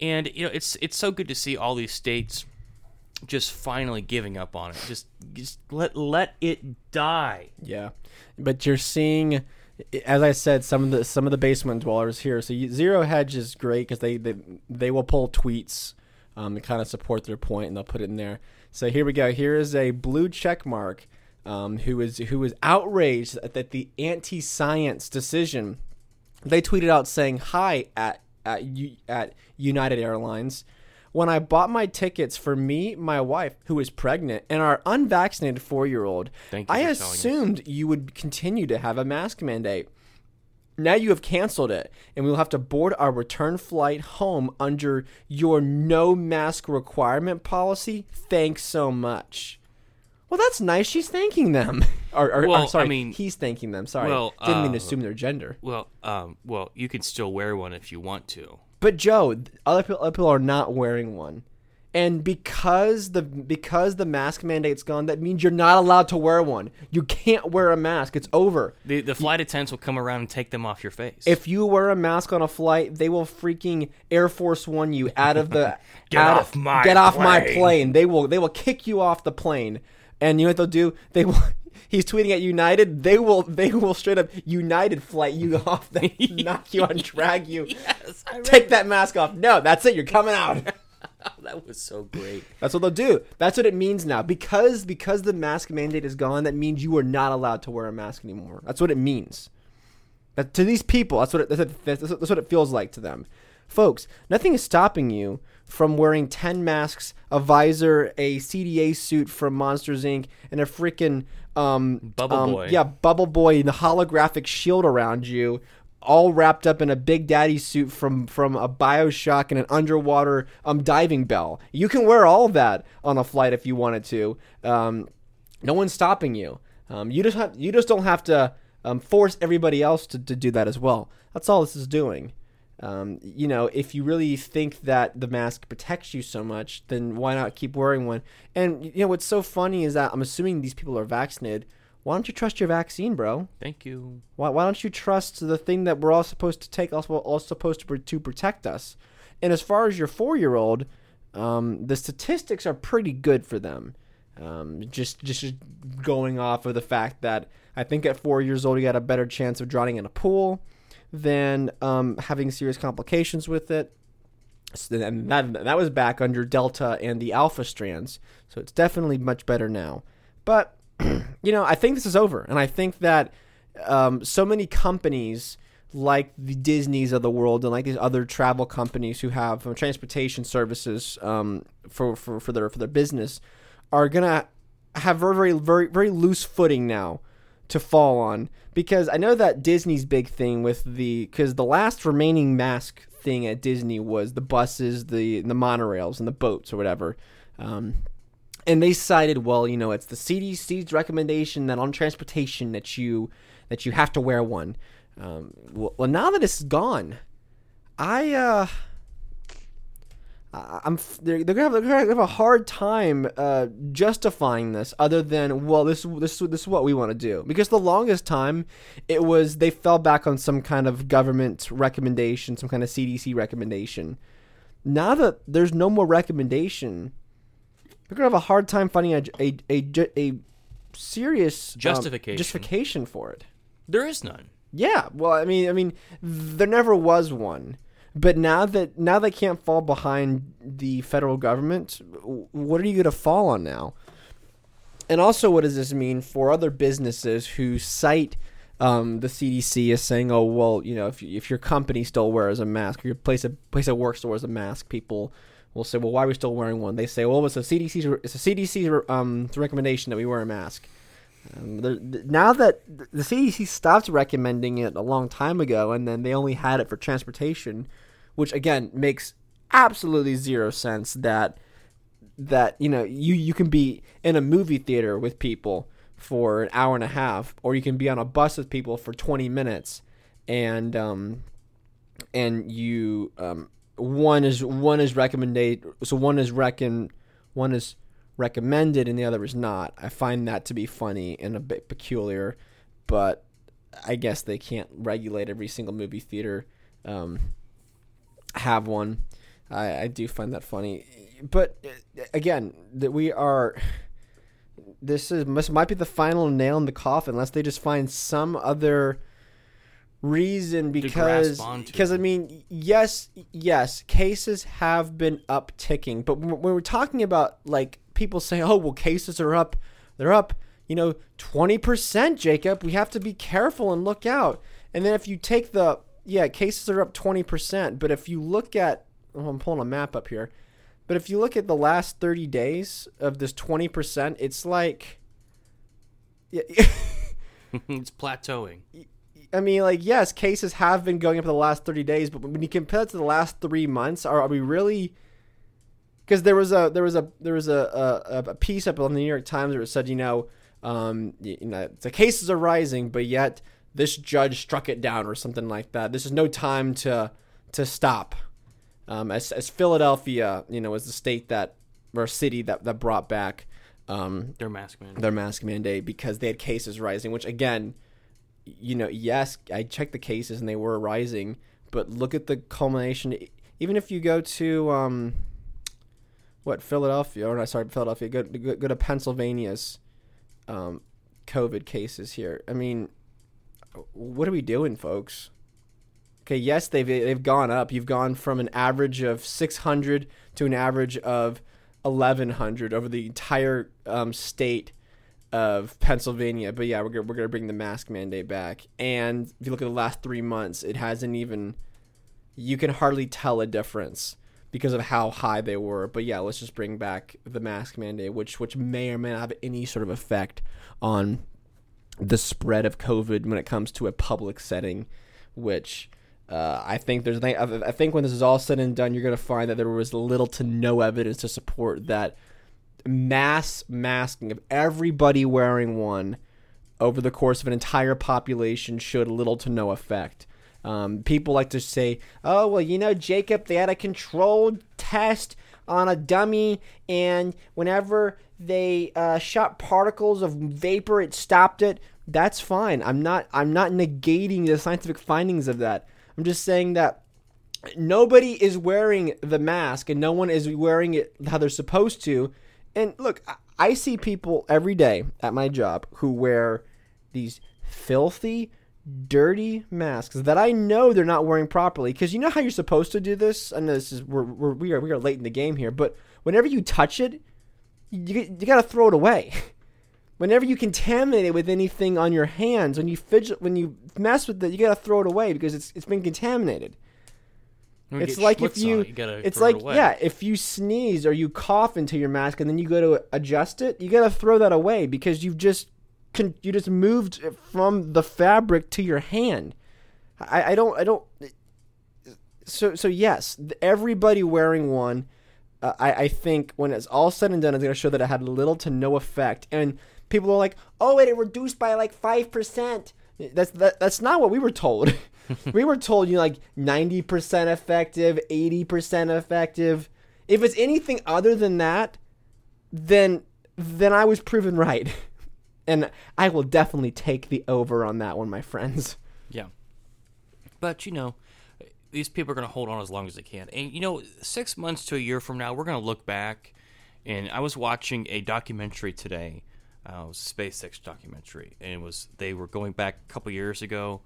And, you know, it's, it's so good to see all these states just finally giving up on it. Just just let let it die. Yeah, but you're seeing, as I said, some of the some of the basement dwellers here. So Zero Hedge is great because they, they they will pull tweets um, to kind of support their point, and they'll put it in there. So here we go. Here is a blue check mark um, who is who is outraged at, that the anti-science decision. They tweeted out saying hi at at U, at United Airlines. When I bought my tickets for me, my wife, who is pregnant, and our unvaccinated four year old, I assumed you would continue to have a mask mandate. Now you have canceled it, and we will have to board our return flight home under your no mask requirement policy. Thanks so much. Well, that's nice. She's thanking them. or, or, or Well, I sorry, mean- he's thanking them. Sorry, Well, didn't mean uh, to assume their gender. Well, um, well, you can still wear one if you want to. But Joe, other people, other people are not wearing one, and because the because the mask mandate's gone, that means you're not allowed to wear one. You can't wear a mask. It's over. The the flight attendants will come around and take them off your face. If you wear a mask on a flight, they will freaking Air Force One you out of the Get out off my get off my plane. plane. They will they will kick you off the plane, and you know what they'll do? They will. He's tweeting at United. They will they will straight up United flight you off, They knock you out, drag you. yes, Take that mask off. No, that's it. You're coming out. Oh, that was so great. That's what they'll do. That's what it means now. Because because the mask mandate is gone, that means you are not allowed to wear a mask anymore. That's what it means. That to these people, that's what it, that's, what, that's, what- that's what it feels like to them. Folks, nothing is stopping you from wearing 10 masks, a visor, a CDA suit from Monsters Inc., and a freaking um, Bubble um, Boy. Yeah, Bubble Boy, and the holographic shield around you, all wrapped up in a Big Daddy suit from from a Bioshock and an underwater um diving bell. You can wear all that on a flight if you wanted to. Um, no one's stopping you. Um, you just have you just don't have to um, force everybody else to, to do that as well. That's all this is doing. Um, you know, if you really think that the mask protects you so much, then why not keep wearing one? And you know what's so funny is that I'm assuming these people are vaccinated. Why don't you trust your vaccine, bro? Thank you. Why, why don't you trust the thing that we're all supposed to take, also all supposed to, to protect us? And as far as your four year old, um, the statistics are pretty good for them. Um, just just going off of the fact that I think at four years old you got a better chance of drowning in a pool than um, having serious complications with it. So, and that that was back under Delta and the Alpha strands, so it's definitely much better now. But you know, I think this is over, and I think that um, so many companies like the Disneys of the world and like these other travel companies who have um, transportation services um, for, for, for their for their business are gonna have very very very very loose footing now to fall on because I know that Disney's big thing with the because the last remaining mask thing at Disney was the buses, the the monorails, and the boats or whatever. Um, and they cited, well, you know, it's the CDC's recommendation that on transportation that you that you have to wear one. Um, well, now that it's gone, I uh, I'm they're, they're, gonna have, they're, gonna have, a hard time uh, justifying this other than well this this this is what we want to do. Because the longest time it was they fell back on some kind of government recommendation some kind of CDC recommendation. Now that there's no more recommendation they're gonna have a hard time finding a a, a, a serious um, justification. justification for it. There is none. Yeah well I mean I mean there never was one but now that now they can't fall behind the federal government, what are you going to fall on now? And also, what does this mean for other businesses who cite um, the CDC as saying, "Oh, well, you know, if if your company still wears a mask, or your place of place of work still wears a mask, people will say, well, why are we still wearing one?" They say, "Well, it's a CDC's it's a CDC's um, recommendation that we wear a mask." Um, now that the CDC stopped recommending it a long time ago, and then they only had it for transportation which again makes absolutely zero sense that that you know you you can be in a movie theater with people for an hour and a half or you can be on a bus with people for 20 minutes and um and you um one is one is recommended so one is reckon one is recommended and the other is not. I find that to be funny and a bit peculiar but i guess they can't regulate every single movie theater um have one. I, I do find that funny, but uh, again, that we are. This is this might be the final nail in the coffin, unless they just find some other reason because because I mean yes yes cases have been upticking but when we're talking about like people say oh well cases are up they're up you know 20% Jacob we have to be careful and look out and then if you take the yeah, cases are up 20%. But if you look at, well, I'm pulling a map up here. But if you look at the last 30 days of this 20%, it's like. Yeah, it's plateauing. I mean, like, yes, cases have been going up in the last 30 days, but when you compare it to the last three months, are, are we really. Because there was a there was a there was a, a, a piece up on the New York Times where it said you know um, you know the cases are rising, but yet this judge struck it down or something like that. This is no time to to stop. Um, as, as Philadelphia, you know, was the state that or city that, that brought back um, their mask mandate. Their mask mandate because they had cases rising. Which again, you know, yes, I checked the cases and they were rising, but look at the culmination. Even if you go to um, what Philadelphia or not, sorry, Philadelphia, go go, go to Pennsylvania's um, COVID cases here. I mean, what are we doing, folks? Okay, yes, they've they've gone up. You've gone from an average of 600 to an average of 1100 over the entire um, state of Pennsylvania. But yeah, we're gonna, we're gonna bring the mask mandate back. And if you look at the last three months, it hasn't even. You can hardly tell a difference because of how high they were. But yeah, let's just bring back the mask mandate, which which may or may not have any sort of effect on the spread of COVID when it comes to a public setting, which uh, I think there's I think when this is all said and done, you're going to find that there was little to no evidence to support that mass masking of everybody wearing one over the course of an entire population showed little to no effect. Um, people like to say, "Oh well, you know, Jacob, they had a controlled test on a dummy, and whenever they uh, shot particles of vapor, it stopped it. That's fine. I'm not. I'm not negating the scientific findings of that. I'm just saying that nobody is wearing the mask, and no one is wearing it how they're supposed to. And look, I see people every day at my job who wear these filthy dirty masks that I know they're not wearing properly. Because you know how you're supposed to do this. I know this is we're, we're we are we are late in the game here, but whenever you touch it, you you gotta throw it away. Whenever you contaminate it with anything on your hands, when you fidget, when you mess with it, you gotta throw it away because it's it's been contaminated. It's like if you, it, you it's it like away. yeah, if you sneeze or you cough into your mask and then you go to adjust it, you gotta throw that away because you've just con- you just moved it from the fabric to your hand. I, I don't I don't. So so yes, everybody wearing one, uh, I I think when it's all said and done, it's gonna show that it had little to no effect, and people are like, oh, it reduced by like five percent. That's that, that's not what we were told. we were told you know, like ninety percent effective, eighty percent effective. If it's anything other than that, then then I was proven right, and I will definitely take the over on that one, my friends. Yeah. But, you know, these people are going to hold on as long as they can. And, you know, six months to a year from now, we're going to look back. And I was watching a documentary today. Uh, it was a SpaceX documentary. And it was, they were going back a couple years ago,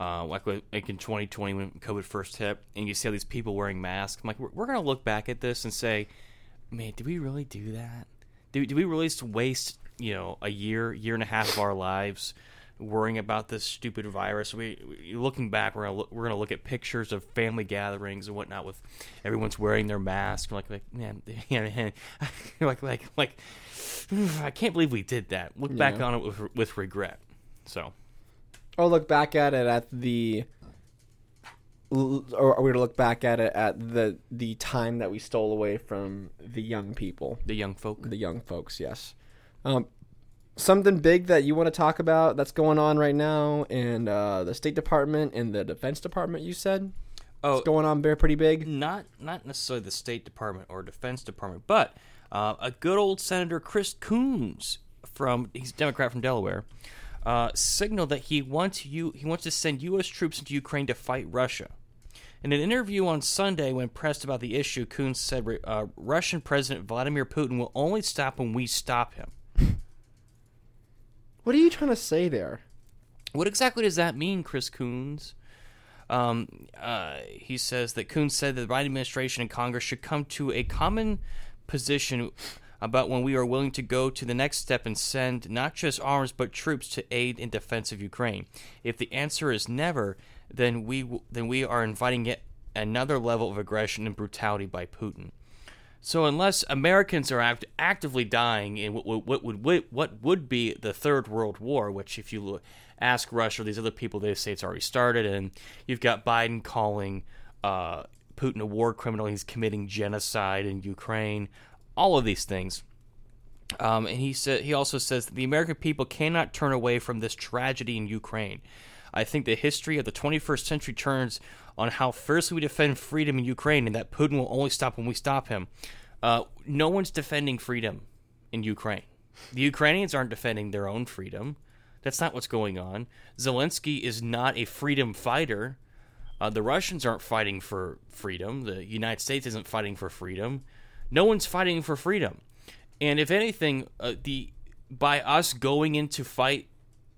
uh, like, like in 2020 when COVID first hit. And you see all these people wearing masks. I'm like, we're, we're going to look back at this and say, man, did we really do that? Did we really waste, you know, a year, year and a half of our lives worrying about this stupid virus? We, we looking back, we're gonna look, we're gonna look at pictures of family gatherings and whatnot with everyone's wearing their mask. We're like, like man, yeah, like like like, I can't believe we did that. Look back on it with with regret. So or look back at it at the or are we to look back at it at the the time that we stole away from the young people the young folk. the young folks yes um something big that you want to talk about that's going on right now in uh, the state department and the defense department you said Oh, it's going on there pretty big not not necessarily the State Department or Defense Department, but uh, a good old Senator Chris Coons from he's a Democrat from Delaware, uh, signaled that he wants you he wants to send U.S. troops into Ukraine to fight Russia. In an interview on Sunday, when pressed about the issue, Coons said uh, Russian President Vladimir Putin will only stop when we stop him. What are you trying to say there What exactly does that mean, Chris Coons? Um, uh, he says that Coons said that the Biden administration and Congress should come to a common position about when we are willing to go to the next step and send not just arms but troops to aid in defense of Ukraine. If the answer is never, then we w- then we are inviting yet another level of aggression and brutality by Putin. So unless Americans are act- actively dying in what, what, what would what, would be the third world war, which if you look, ask Russia or these other people, they say it's already started, and you've got Biden calling uh, Putin a war criminal, he's committing genocide in Ukraine, all of these things. Um, and he said he also says that the American people cannot turn away from this tragedy in Ukraine. I think the history of the 21st century turns on how first we defend freedom in Ukraine, and that Putin will only stop when we stop him. Uh, no one's defending freedom in Ukraine. The Ukrainians aren't defending their own freedom. That's not what's going on. Zelensky is not a freedom fighter. Uh, the Russians aren't fighting for freedom. The United States isn't fighting for freedom. No one's fighting for freedom. And if anything, uh, the by us going in to fight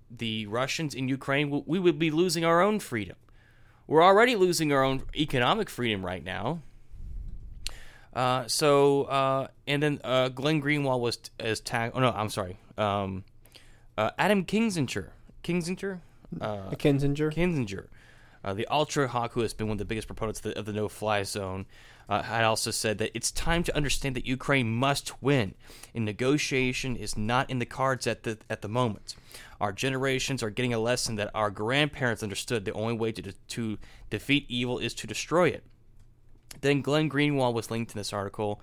the Russians in Ukraine, we- we would be losing our own freedom. We're already losing our own economic freedom right now. Uh, so, uh, and then uh, Glenn Greenwald was as tagged. Oh no, I'm sorry. Um, uh, Adam Kinzinger, Kinzinger, uh, Kinzinger. Kinzinger, uh, the ultra hawk who has been one of the biggest proponents of the, of the no-fly zone, uh, had also said that it's time to understand that Ukraine must win, and negotiation is not in the cards at the at the moment. Our generations are getting a lesson that our grandparents understood: the only way to to defeat evil is to destroy it. Then Glenn Greenwald was linked in this article.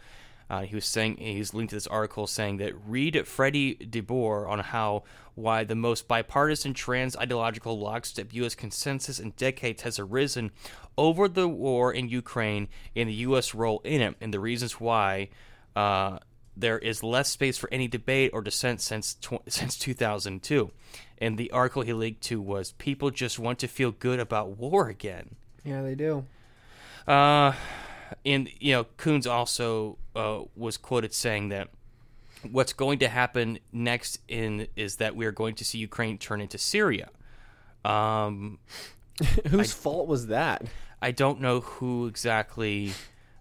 Uh, he was saying he's linked to this article saying that read Freddie DeBoer on how why the most bipartisan trans ideological lockstep U.S. consensus in decades has arisen over the war in Ukraine and the U.S. role in it, and the reasons why uh, there is less space for any debate or dissent since tw- since 2002. And the article he linked to was people just want to feel good about war again. Yeah, they do. Uh, and you know, Coons also uh, was quoted saying that what's going to happen next in is that we are going to see Ukraine turn into Syria. Um, Whose fault was that? I don't know who exactly.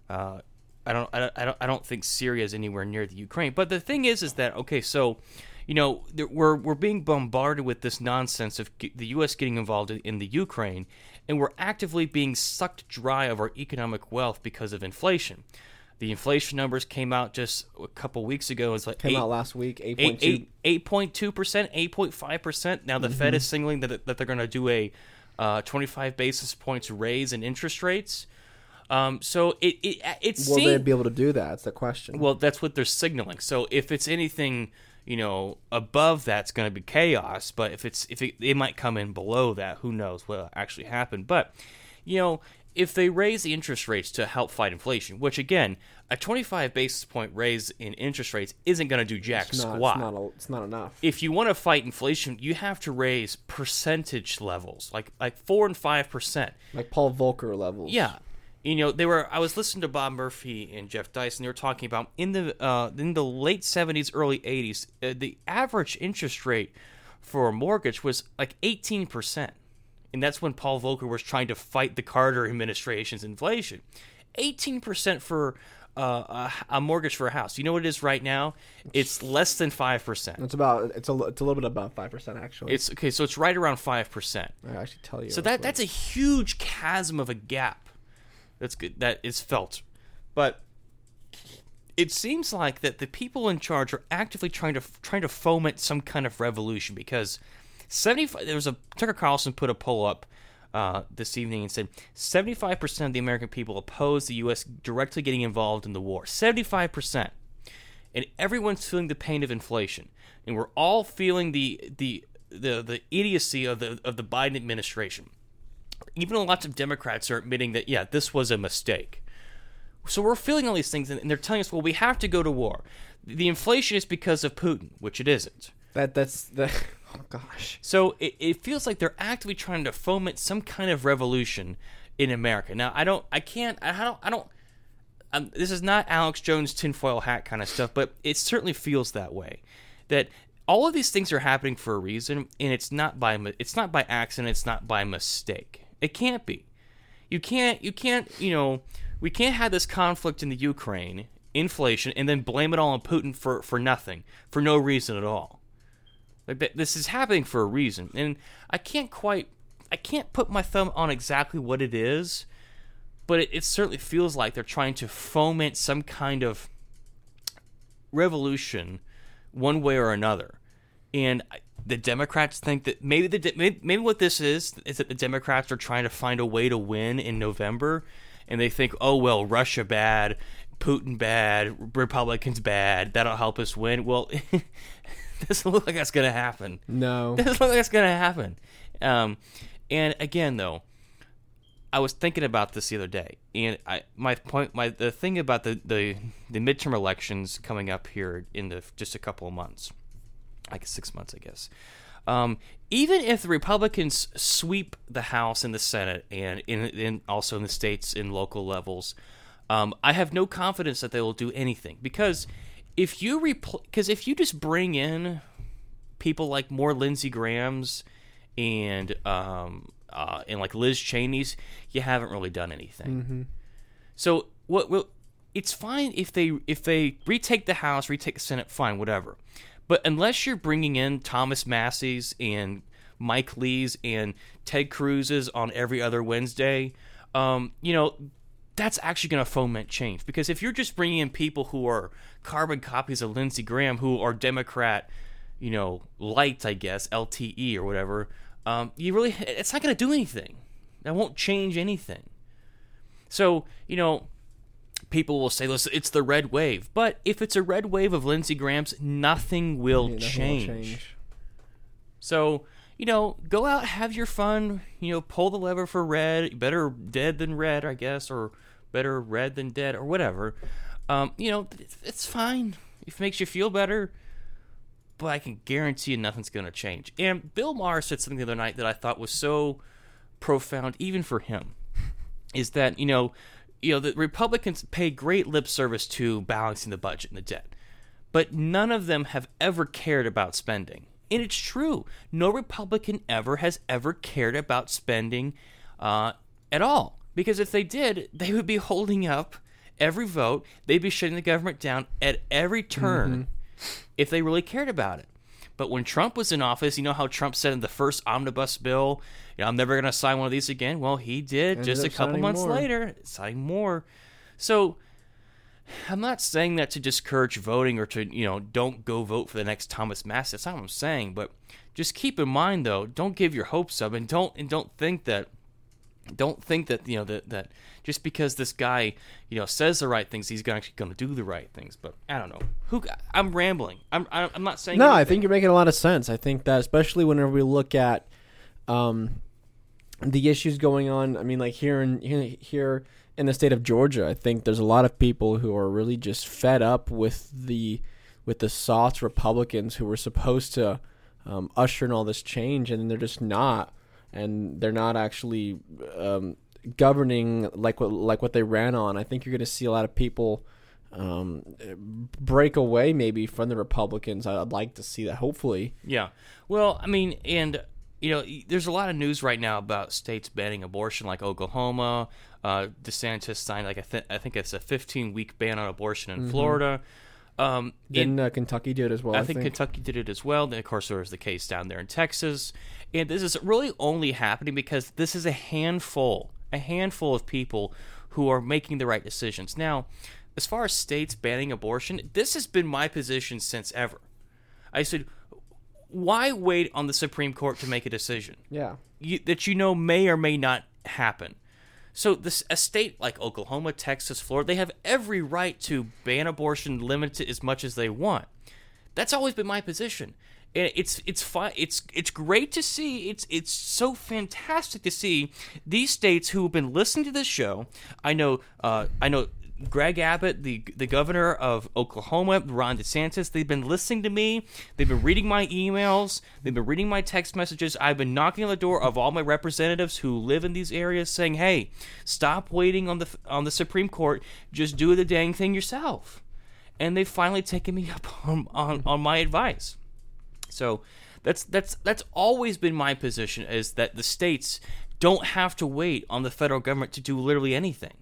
Uh, I don't, I don't. I don't. I don't think Syria is anywhere near the Ukraine. But the thing is, is that okay? So, you know, there- we're we're being bombarded with this nonsense of the U.S. getting involved in, in the Ukraine, and we're actively being sucked dry of our economic wealth because of inflation. The inflation numbers came out just a couple weeks ago. It's like Came eight- out last week, eight eight point two. eight eight point two percent, eight point five percent. Now the Fed Mm-hmm. is signaling that that they're going to do a uh, twenty five basis points raise in interest rates. Um, so it it it Will they be able to do that? That's the question. well, that's what they're signaling. So if it's anything, you know, above that's going to be chaos. But if it's if it, it might come in below that, who knows what actually happened? But you know, if they raise the interest rates to help fight inflation, which again, a 25 basis point raise in interest rates isn't going to do jack it's not, squat It's not, a, it's not enough. if you want to fight inflation, you have to raise percentage levels, like like four and five percent. like Paul Volcker levels. Yeah, you know they were. I was listening to Bob Murphy and Jeff Deist. They were talking about in the uh, in the late seventies, early eighties, uh, the average interest rate for a mortgage was like eighteen percent, and that's when Paul Volcker was trying to fight the Carter administration's inflation. Eighteen percent for. Uh, a, a mortgage for a house. You know what it is right now? It's less than five percent. It's about it's a it's a little bit above five percent actually. It's okay, so it's right around five percent. I actually tell you. So that that's a huge chasm of a gap. That's good. That is felt, but it seems like that the people in charge are actively trying to trying to foment some kind of revolution because seventy five. There was a Tucker Carlson put a poll up. Uh, this evening and said 75% of the American people oppose the U.S. directly getting involved in the war. 75% and everyone's feeling the pain of inflation, and we're all feeling the the the, the idiocy of the of the Biden administration. Even lots of Democrats are admitting that yeah, this was a mistake. So we're feeling all these things, and they're telling us, well, we have to go to war. The inflation is because of Putin, which it isn't. that that's the oh gosh. So it, it feels like they're actively trying to foment some kind of revolution in America. Now, I don't, I can't, I don't, I don't. Um, this is not Alex Jones tinfoil hat kind of stuff, but it certainly feels that way. That all of these things are happening for a reason, and it's not by it's not by accident, it's not by mistake. It can't be. You can't, you can't, you know, we can't have this conflict in the Ukraine, inflation, and then blame it all on Putin for for nothing, for no reason at all. Like this is happening for a reason, and I can't quite, I can't put my thumb on exactly what it is, but it, it certainly feels like they're trying to foment some kind of revolution, one way or another. And the Democrats think that maybe the maybe, maybe what this is is that the Democrats are trying to find a way to win in November, and they think, oh well, Russia bad, Putin bad, Republicans bad, that'll help us win. Well, doesn't look like that's gonna happen. No. Doesn't look like that's gonna happen. Um, and again, though, I was thinking about this the other day, and I my point, my the thing about the the the midterm elections coming up here in the just a couple of months, like six months, I guess. Um, even if the Republicans sweep the House and the Senate, and in, in also in the states in local levels, um, I have no confidence that they will do anything because if you because if you just bring in people like more Lindsey Graham's and um uh, and like Liz Cheney's, you haven't really done anything. So what? Well, it's fine if they if they retake the House, retake the Senate, fine, whatever. But unless you're bringing in Thomas Massie's and Mike Lee's and Ted Cruz's on every other Wednesday, um, you know, that's actually going to foment change. Because if you're just bringing in people who are carbon copies of Lindsey Graham, who are Democrat, you know, light, I guess, LTE or whatever, um, you really, it's not going to do anything. That won't change anything. So, you know, people will say, listen, it's the red wave. But if it's a red wave of Lindsey Graham's, nothing will, Yeah, nothing will change. So, you know, go out, have your fun, you know, pull the lever for red. Better dead than red, I guess, or better red than dead, or whatever. Um, you know, it's, it's fine. If it makes you feel better, but I can guarantee you nothing's going to change. And Bill Maher said something the other night that I thought was so profound, even for him, is that, you know, you know, the Republicans pay great lip service to balancing the budget and the debt, but none of them have ever cared about spending. And it's true. No Republican ever has ever cared about spending uh, at all. Because if they did, they would be holding up every vote. They'd be shutting the government down at every turn if they really cared about it. But when Trump was in office, you know how Trump said in the first omnibus bill, you know, I'm never going to sign one of these again. Well, he did Ended just a couple months more. later, signing more. So I'm not saying that to discourage voting or to, you know, don't go vote for the next Thomas Mass. That's not what I'm saying. But just keep in mind though, don't give your hopes up and don't and don't think that don't think that you know that that just because this guy you know says the right things, he's gonna- actually going to do the right things. But I don't know. Who I'm rambling. I'm I'm not saying. No, I think you're making a lot of sense. I think that especially whenever we look at um, the issues going on. I mean, like here in here, in the state of Georgia, I think there's a lot of people who are really just fed up with the with the soft Republicans who were supposed to um, usher in all this change, and they're just not, and they're not actually um, governing like what like what they ran on. I think you're going to see a lot of people um, break away maybe from the Republicans. I'd like to see that. Hopefully, Yeah. Well, I mean, and you know, there's a lot of news right now about states banning abortion, like Oklahoma. Uh, DeSantis signed like I, th- I think it's a 15 week ban on abortion in Florida. Um, in- didn't uh, Kentucky do it as well? I think Kentucky did it as well. Then, of course, there was the case down there in Texas. And this is really only happening because this is a handful, a handful of people who are making the right decisions. Now, as far as states banning abortion, this has been my position since ever. I said, why wait on the Supreme Court to make a decision? yeah. you, that you know may or may not happen. So this a state like Oklahoma, Texas, Florida, they have every right to ban abortion, limit it as much as they want. That's always been my position. And it's it's fine. It's it's great to see. It's it's so fantastic to see these states who have been listening to this show. I know uh, I know Greg Abbott, the the governor of Oklahoma, Ron DeSantis. They've been listening to me. They've been reading my emails. They've been reading my text messages. I've been knocking on the door of all my representatives who live in these areas, saying, "Hey, stop waiting on the on the Supreme Court. Just do the dang thing yourself." And they've finally taken me up on on, on my advice. So that's that's that's always been my position is that the states don't have to wait on the federal government to do literally anything,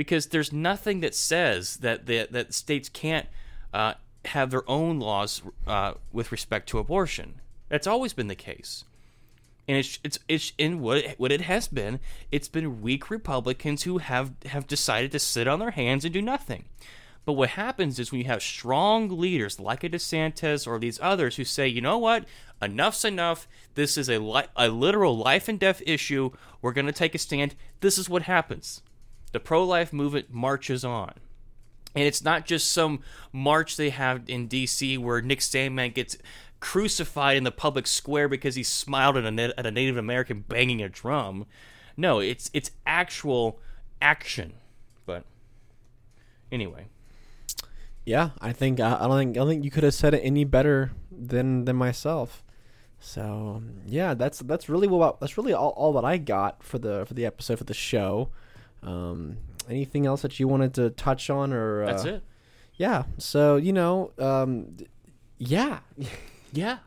because there's nothing that says that the, that states can't uh, have their own laws uh, with respect to abortion. That's always been the case. And it's it's it's in what it, what it has been. It's been weak Republicans who have have decided to sit on their hands and do nothing. But what happens is when you have strong leaders like a DeSantis or these others who say, you know what, enough's enough. This is a li- a literal life and death issue. We're going to take a stand. This is what happens. The pro life movement marches on. And it's not just some march they have in D.C. where Nick Sandmann gets crucified in the public square because he smiled at a, at a Native American banging a drum. No, it's it's actual action. But anyway, Yeah, I think I, I don't think I don't think you could have said it any better than than myself. So um, yeah, that's that's really what that's really all, all that I got for the for the episode for the show. Um, anything else that you wanted to touch on or uh, that's it. Yeah. So you know, um, yeah. Yeah.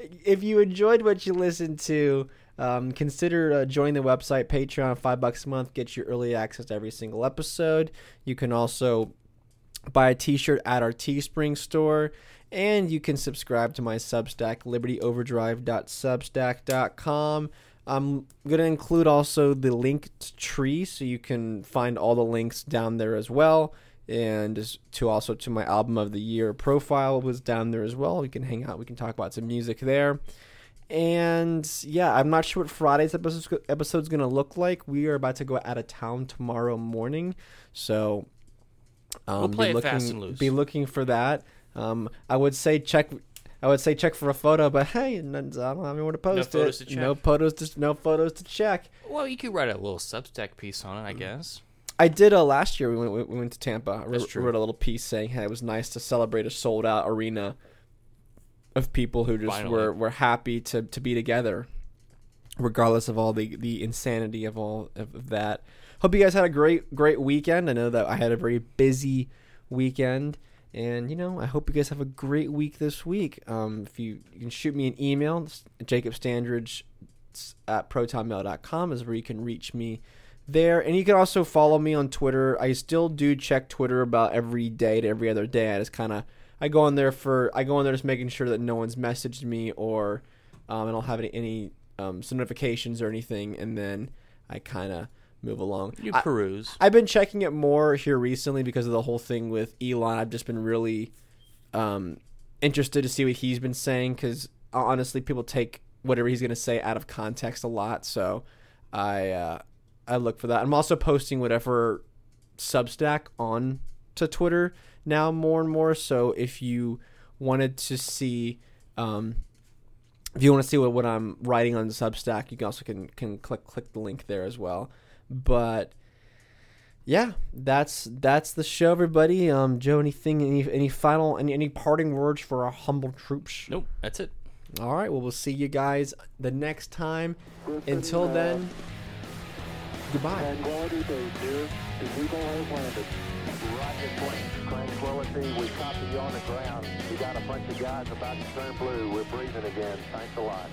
if you enjoyed what you listened to, um, consider uh, joining the website Patreon. Five bucks a month gets you early access to every single episode. You can also buy a T-shirt at our Teespring store, and you can subscribe to my Substack, LibertyOverdrive.substack.com. I'm gonna include also the Linktree, so you can find all the links down there as well and to also to my album of the year profile was down there as well. We can hang out, we can talk about some music there. And yeah, I'm not sure what Friday's episode episode's gonna look like. We are about to go out of town tomorrow morning, so um, We'll play be it looking, fast and loose. Be looking for that. Um, I would say check. I would say check for a photo, but hey, none- I don't have anywhere to post photos it. to No photos to no photos to check. Well, you could write a little Substack piece on it, I Mm. guess. I did uh, last year. We went, we went to Tampa. I That's wrote, true. wrote a little piece saying, "Hey, it was nice to celebrate a sold out arena of people who just Finally. were, were happy to, to be together, regardless of all the, the insanity of all of, of that." Hope you guys had a great great weekend. I know that I had a very busy weekend, and you know I hope you guys have a great week this week. Um, if you, you can shoot me an email, it's Jacob Standridge at protonmail.com is where you can reach me there. And you can also follow me on Twitter. I still do check Twitter about every day to every other day. I just kind of I go on there for I go on there just making sure that no one's messaged me or um, I don't have any any um, notifications or anything, and then I kind of move along. You I- peruse. I've been checking it more here recently because of the whole thing with Elon. I've just been really um, interested to see what he's been saying because honestly, people take whatever he's going to say out of context a lot. So I uh, I look for that. I'm also posting whatever Substack on to Twitter now more and more. So if you wanted to see. Um, if you want to see what, what I'm writing on Substack, you can also can can click click the link there as well. But yeah, that's that's the show, everybody. Um, Joe, anything, any any final, any any parting words for our humble troops? Nope, that's it. All right, well, we'll see you guys the next time. Until then, goodbye. Tranquility Base here. The Eagle has landed. Roger, plane. Tranquility, we copy you on the ground. We got a bunch of guys about to turn blue. We're breathing again. Thanks a lot.